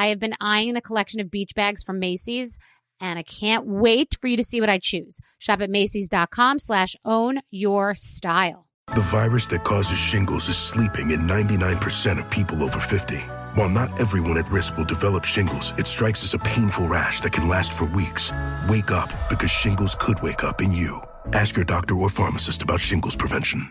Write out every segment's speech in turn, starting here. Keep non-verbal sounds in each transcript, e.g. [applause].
I have been eyeing the collection of beach bags from Macy's, and I can't wait for you to see what I choose. Shop at Macy's.com slash own your style. The virus that causes shingles is sleeping in 99% of people over 50. While not everyone at risk will develop shingles, it strikes as a painful rash that can last for weeks. Wake up because shingles could wake up in you. Ask your doctor or pharmacist about shingles prevention.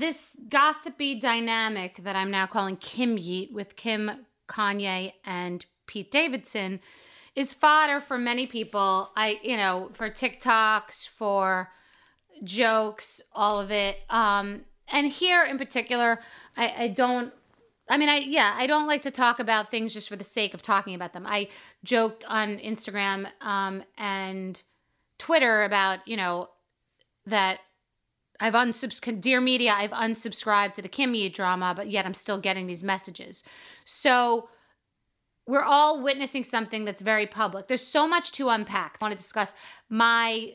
this gossipy dynamic that I'm now calling Kim Yeet with Kim, Kanye, and Pete Davidson is fodder for many people. I, you know, for TikToks, for jokes, all of it. Um, and here in particular, I, I don't I mean, I yeah, I don't like to talk about things just for the sake of talking about them. I joked on Instagram um, and Twitter about you know that I've unsubscribed, dear media, I've unsubscribed to the Kim Yi drama, but yet I'm still getting these messages. So we're all witnessing something that's very public. There's so much to unpack. I want to discuss my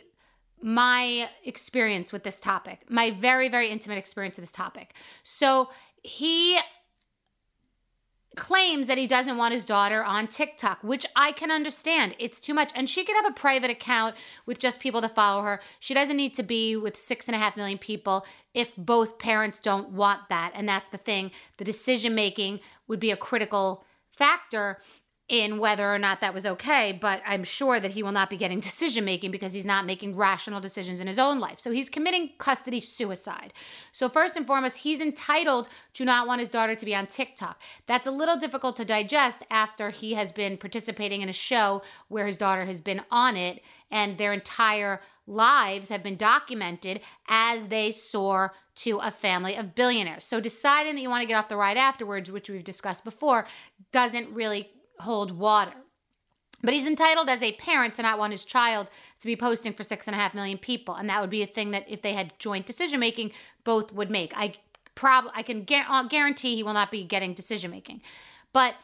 my experience with this topic, my very very intimate experience with this topic. So he claims that he doesn't want his daughter on TikTok, which I can understand. It's too much. And she can have a private account with just people to follow her. She doesn't need to be with six and a half million people if both parents don't want that. And that's the thing. The decision making would be a critical factor in whether or not that was okay, but I'm sure that he will not be getting [laughs] decision making because he's not making rational decisions in his own life. So he's committing custody suicide. So, first and foremost, he's entitled to not want his daughter to be on TikTok. That's a little difficult to digest after he has been participating in a show where his daughter has been on it and their entire lives have been documented as they soar to a family of billionaires. So, deciding that you want to get off the ride afterwards, which we've discussed before, doesn't really hold water. But he's entitled as a parent to not want his child to be posting for six and a half million people. And that would be a thing that if they had joint decision making, both would make. I prob I can uh, guarantee he will not be getting decision making. But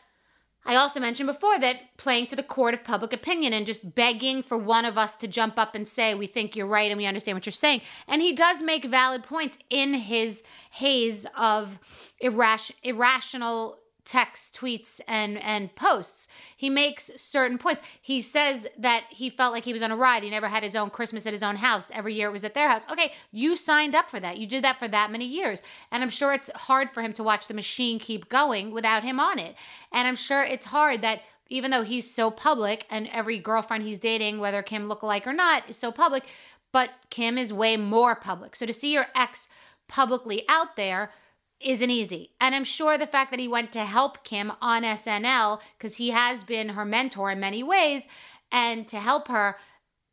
I also mentioned before that playing to the court of public opinion and just begging for one of us to jump up and say, We think you're right and we understand what you're saying. And he does make valid points in his haze of irras- irrational texts, tweets, and and posts. He makes certain points. He says that he felt like he was on a ride. He never had his own Christmas at his own house. Every year it was at their house. Okay, you signed up for that. You did that for that many years. And I'm sure it's hard for him to watch the machine keep going without him on it. And I'm sure it's hard that even though he's so public and every girlfriend he's dating, whether Kim look alike or not, is so public, but Kim is way more public. So to see your ex publicly out there isn't easy. And I'm sure the fact that he went to help Kim on SNL, because he has been her mentor in many ways, and to help her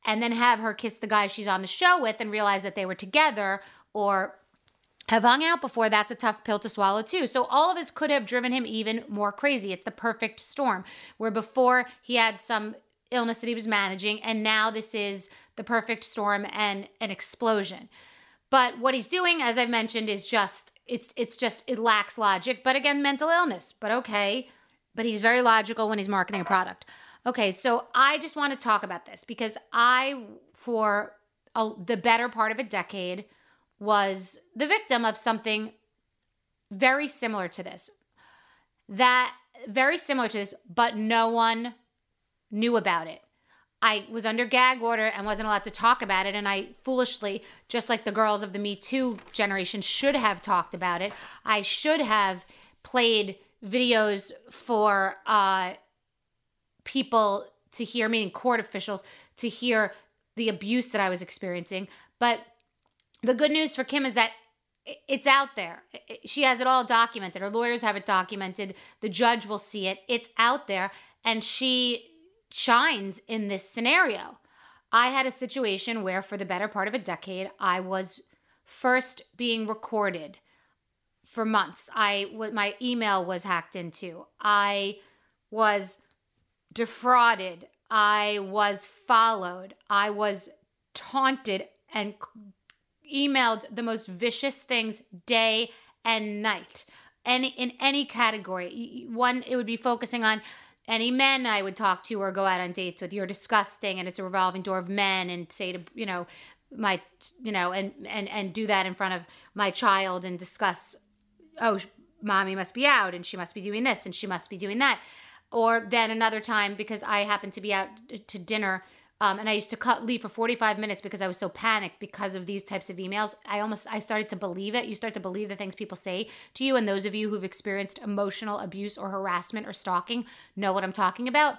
and then have her kiss the guy she's on the show with and realize that they were together or have hung out before, that's a tough pill to swallow too. So all of this could have driven him even more crazy. It's the perfect storm where before he had some illness that he was managing and now this is the perfect storm and an explosion. But what he's doing as I've mentioned is just it's it's just it lacks logic, but again mental illness. But okay, but he's very logical when he's marketing a product. Okay, so I just want to talk about this because I for a, the better part of a decade was the victim of something very similar to this. That very similar to this, but no one knew about it. I was under gag order and wasn't allowed to talk about it. And I foolishly, just like the girls of the Me Too generation, should have talked about it. I should have played videos for uh, people to hear, meaning court officials, to hear the abuse that I was experiencing. But the good news for Kim is that it's out there. She has it all documented. Her lawyers have it documented. The judge will see it. It's out there. And she shines in this scenario. I had a situation where, for the better part of a decade, I was first being recorded for months. I my email was hacked into. I was defrauded. I was followed. I was taunted and emailed the most vicious things day and night. Any in any category. One it would be focusing on any men I would talk to or go out on dates with. You're disgusting and it's a revolving door of men and say to, you know, my you know and and and do that in front of my child and discuss oh mommy must be out and she must be doing this and she must be doing that or then another time because I happened to be out to dinner um, and I used to cut leave for 45 minutes because I was so panicked because of these types of emails. I almost I started to believe it. You start to believe the things people say to you, and those of you who've experienced emotional abuse or harassment or stalking know what I'm talking about.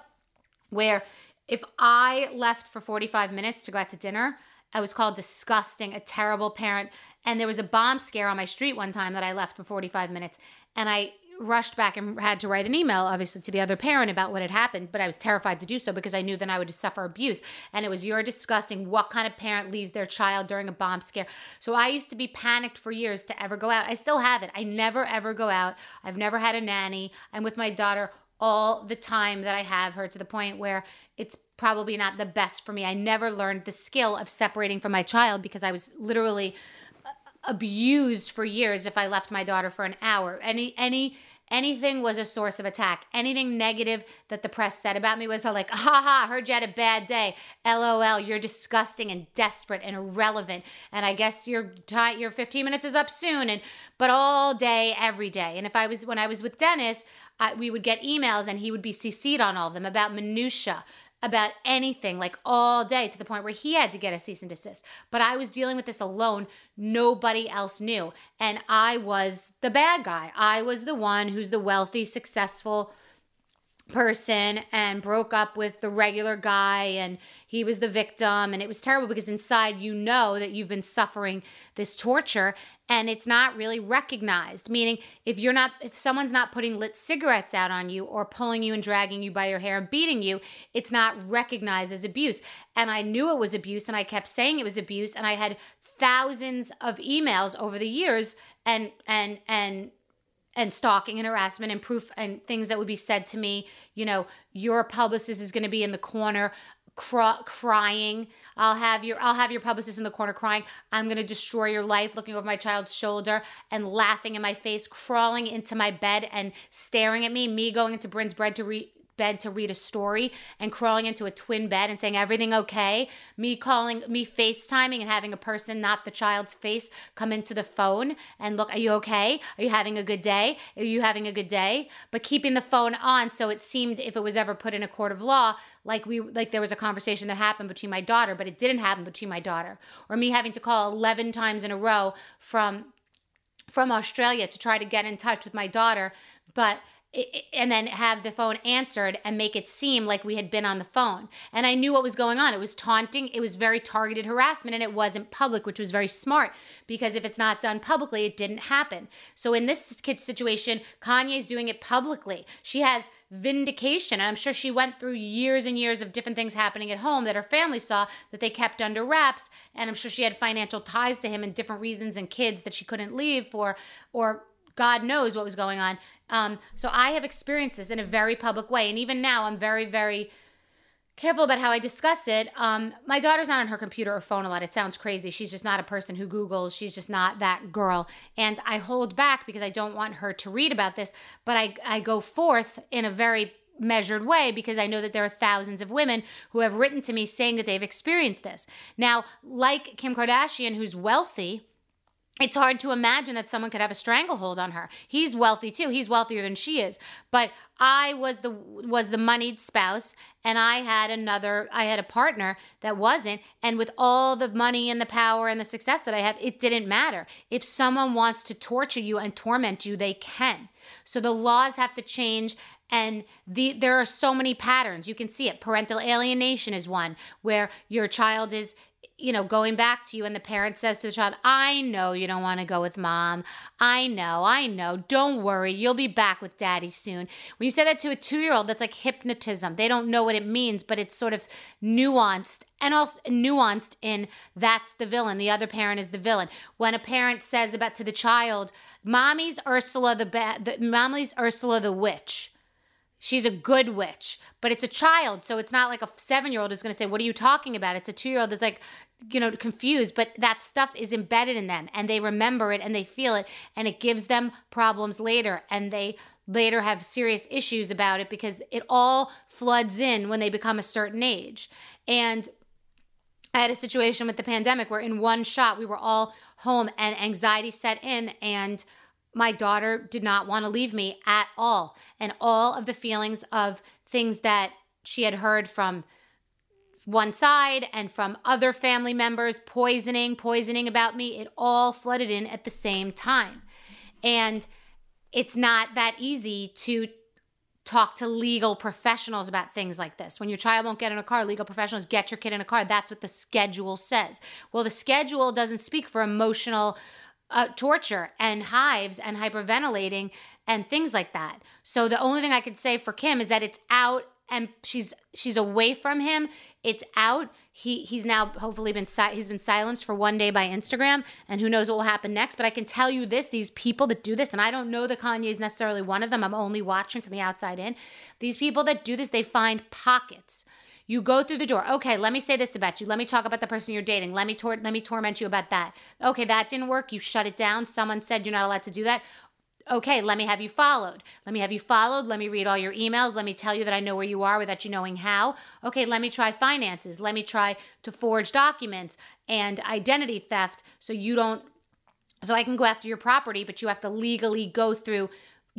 Where if I left for 45 minutes to go out to dinner, I was called disgusting, a terrible parent, and there was a bomb scare on my street one time that I left for 45 minutes, and I rushed back and had to write an email, obviously, to the other parent about what had happened, but I was terrified to do so because I knew then I would suffer abuse. And it was, you're disgusting. What kind of parent leaves their child during a bomb scare? So I used to be panicked for years to ever go out. I still have it. I never, ever go out. I've never had a nanny. I'm with my daughter all the time that I have her to the point where it's probably not the best for me. I never learned the skill of separating from my child because I was literally abused for years if I left my daughter for an hour. Any any anything was a source of attack. Anything negative that the press said about me was like, ha ha, heard you had a bad day. LOL, you're disgusting and desperate and irrelevant. And I guess your time, your 15 minutes is up soon. And but all day, every day. And if I was when I was with Dennis, I, we would get emails and he would be CC'd on all of them about minutia about anything like all day to the point where he had to get a cease and desist. But I was dealing with this alone. Nobody else knew. And I was the bad guy. I was the one who's the wealthy, successful person and broke up with the regular guy and he was the victim and it was terrible because inside you know that you've been suffering this torture and it's not really recognized. Meaning if you're not if someone's not putting lit cigarettes out on you or pulling you and dragging you by your hair and beating you it's not recognized as abuse. And I knew it was abuse and I kept saying it was abuse and I had thousands of emails over the years and and and and stalking and harassment and proof and things that would be said to me. You know your publicist is going to be in the corner cr- crying. I'll have your i'll have your publicist in the corner crying. I'm going to destroy your life looking over my child's shoulder and laughing in my face crawling into my bed and staring at me me going into bryn's bread to read bed to read a story and crawling into a twin bed and saying everything okay? Me calling me facetiming and having a person not the child's face come into the phone and look are you okay? Are you having a good day? Are you having a good day? But keeping the phone on so it seemed if it was ever put in a court of law like we like there was a conversation that happened between my daughter but it didn't happen between my daughter or me having to call 11 times in a row from from Australia to try to get in touch with my daughter. But and then have the phone answered and make it seem like we had been on the phone. And I knew what was going on. It was taunting, it was very targeted harassment, and it wasn't public, which was very smart because if it's not done publicly, it didn't happen. So in this kid's situation, Kanye's doing it publicly. She has vindication. And I'm sure she went through years and years of different things happening at home that her family saw that they kept under wraps. And I'm sure she had financial ties to him and different reasons and kids that she couldn't leave for, or God knows what was going on. Um, so I have experienced this in a very public way. And even now, I'm very, very careful about how I discuss it. Um, my daughter's not on her computer or phone a lot. It sounds crazy. She's just not a person who Googles. She's just not that girl. And I hold back because I don't want her to read about this, but I, I go forth in a very measured way because I know that there are thousands of women who have written to me saying that they've experienced this. Now, like Kim Kardashian, who's wealthy, it's hard to imagine that someone could have a stranglehold on her. He's wealthy too. He's wealthier than she is. But I was the was the moneyed spouse and I had another I had a partner that wasn't and with all the money and the power and the success that I have, it didn't matter. If someone wants to torture you and torment you, they can. So the laws have to change and the there are so many patterns. You can see it. Parental alienation is one where your child is you know, going back to you, and the parent says to the child, I know you don't want to go with mom. I know, I know. Don't worry. You'll be back with daddy soon. When you say that to a two year old, that's like hypnotism. They don't know what it means, but it's sort of nuanced and also nuanced in that's the villain. The other parent is the villain. When a parent says about to the child, mommy's Ursula the bad, the, mommy's Ursula the witch She's a good witch, but it's a child. So it's not like a seven year old is going to say, What are you talking about? It's a two year old that's like, you know, confused, but that stuff is embedded in them and they remember it and they feel it and it gives them problems later and they later have serious issues about it because it all floods in when they become a certain age. And I had a situation with the pandemic where in one shot we were all home and anxiety set in and my daughter did not want to leave me at all. And all of the feelings of things that she had heard from one side and from other family members, poisoning, poisoning about me, it all flooded in at the same time. And it's not that easy to talk to legal professionals about things like this. When your child won't get in a car, legal professionals get your kid in a car. That's what the schedule says. Well, the schedule doesn't speak for emotional uh, torture and hives and hyperventilating and things like that. So the only thing I could say for Kim is that it's out and she's she's away from him. It's out. He he's now hopefully been si- he's been silenced for one day by Instagram, and who knows what will happen next. But I can tell you this: these people that do this, and I don't know that Kanye is necessarily one of them. I'm only watching from the outside in. These people that do this, they find pockets. You go through the door. Okay, let me say this about you. Let me talk about the person you're dating. Let me tor- let me torment you about that. Okay, that didn't work. You shut it down. Someone said you're not allowed to do that. Okay, let me have you followed. Let me have you followed. Let me read all your emails. Let me tell you that I know where you are without you knowing how. Okay, let me try finances. Let me try to forge documents and identity theft so you don't so I can go after your property, but you have to legally go through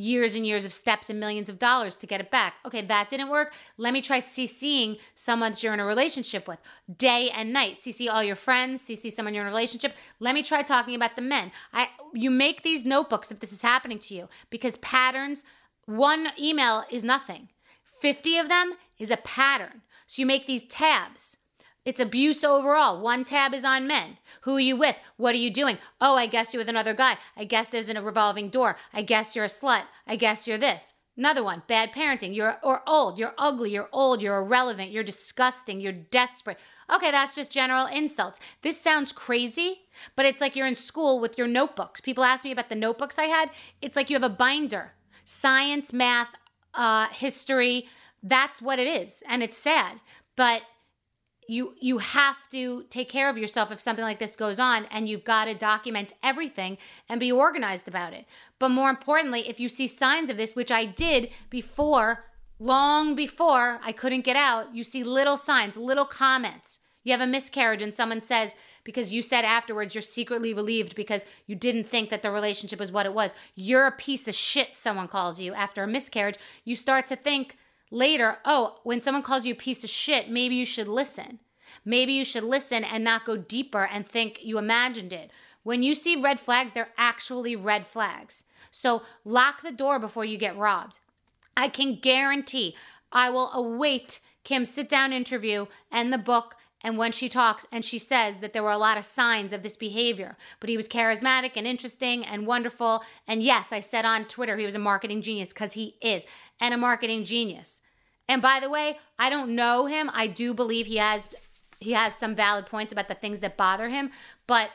years and years of steps and millions of dollars to get it back. Okay, that didn't work. Let me try CCing someone that you're in a relationship with day and night. CC all your friends, CC someone you're in a relationship. Let me try talking about the men. I you make these notebooks if this is happening to you because patterns, one email is nothing. 50 of them is a pattern. So you make these tabs. It's abuse overall. One tab is on men. Who are you with? What are you doing? Oh, I guess you're with another guy. I guess there's a revolving door. I guess you're a slut. I guess you're this. Another one, bad parenting. You're or old, you're ugly, you're old, you're irrelevant, you're disgusting, you're desperate. Okay, that's just general insults. This sounds crazy, but it's like you're in school with your notebooks. People ask me about the notebooks I had. It's like you have a binder. Science, math, uh, history, that's what it is. And it's sad. But you you have to take care of yourself if something like this goes on and you've got to document everything and be organized about it. But more importantly if you see signs of this which i did before long before i couldn't get out you see little signs little comments. You have a miscarriage and someone says because you said afterwards you're secretly relieved because you didn't think that the relationship was what it was. You're a piece of shit someone calls you. After a miscarriage you start to think later, oh, when someone calls you a piece of shit, maybe you should listen. Maybe you should listen and not go deeper and think you imagined it. When you see red flags, they're actually red flags. So lock the door before you get robbed. I can guarantee I will await Kim's sit down interview and the book and when she talks and she says that there were a lot of signs of this behavior, but he was charismatic and interesting and wonderful. And yes, I said on Twitter he was a marketing genius because he is, and a marketing genius. And by the way, I don't know him. I do believe he has he has some valid points about the things that bother him, but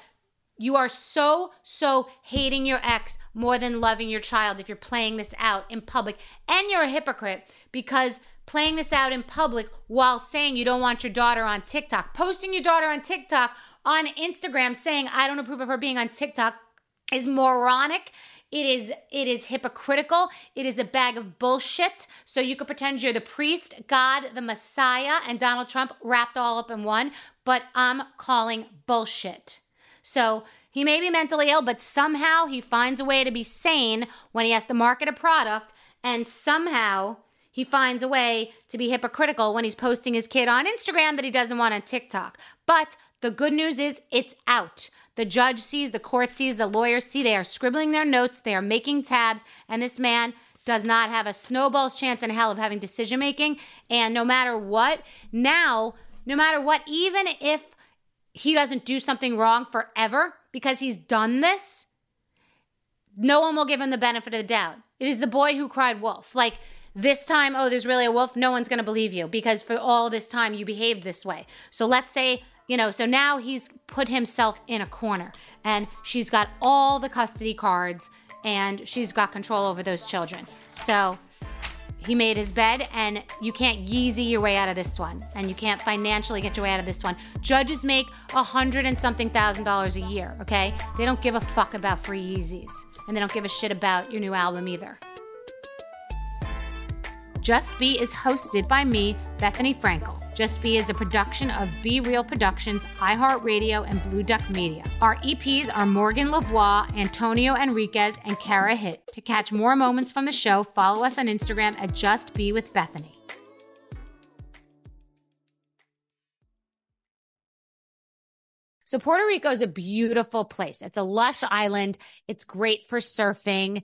you are so, so hating your ex more than loving your child if you're playing this out in public. And you're a hypocrite because playing this out in public while saying you don't want your daughter on TikTok, posting your daughter on TikTok, on Instagram saying, I don't approve of her being on TikTok is moronic. It is it is hypocritical. It is a bag of bullshit. So you could pretend you're the priest, God, the Messiah, and Donald Trump wrapped all up in one, but I'm calling bullshit. So he may be mentally ill, but somehow he finds a way to be sane when he has to market a product, and somehow he finds a way to be hypocritical when he's posting his kid on Instagram that he doesn't want on TikTok. But the good news is it's out. The judge sees, the court sees, the lawyers see. They are scribbling their notes, they are making tabs, and this man does not have a snowball's chance in hell of having decision making. And no matter what, now, no matter what, even if he doesn't do something wrong forever because he's done this, no one will give him the benefit of the doubt. It is the boy who cried wolf. Like this time, oh, there's really a wolf. No one's going to believe you because for all this time you behaved this way. So let's say, you know, so now he's put himself in a corner and she's got all the custody cards and she's got control over those children. So he made his bed, and you can't Yeezy your way out of this one, and you can't financially get your way out of this one. Judges make a hundred and something thousand dollars a year, okay? They don't give a fuck about free Yeezys, and they don't give a shit about your new album either. Just B is hosted by me, Bethenny Frankel. Just B is a production of Be Real Productions, iHeartRadio, and Blue Duck Media. Our EPs are Morgan Lavoie, Antonio Enriquez, and Kara Hitt. To catch more moments from the show, follow us on Instagram at Just B with Bethenny. So Puerto Rico is a beautiful place. It's a lush island. It's great for surfing.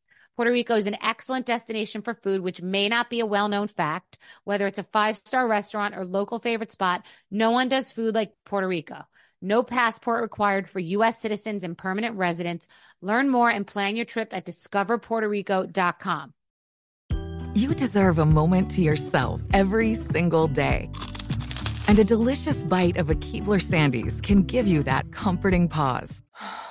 Puerto Rico is an excellent destination for food, which may not be a well known fact. Whether it's a five star restaurant or local favorite spot, no one does food like Puerto Rico. No passport required for U.S. citizens and permanent residents. Learn more and plan your trip at discoverpuertorico.com. You deserve a moment to yourself every single day. And a delicious bite of a Keebler Sandies can give you that comforting pause. [sighs]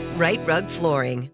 Rite Rug Flooring.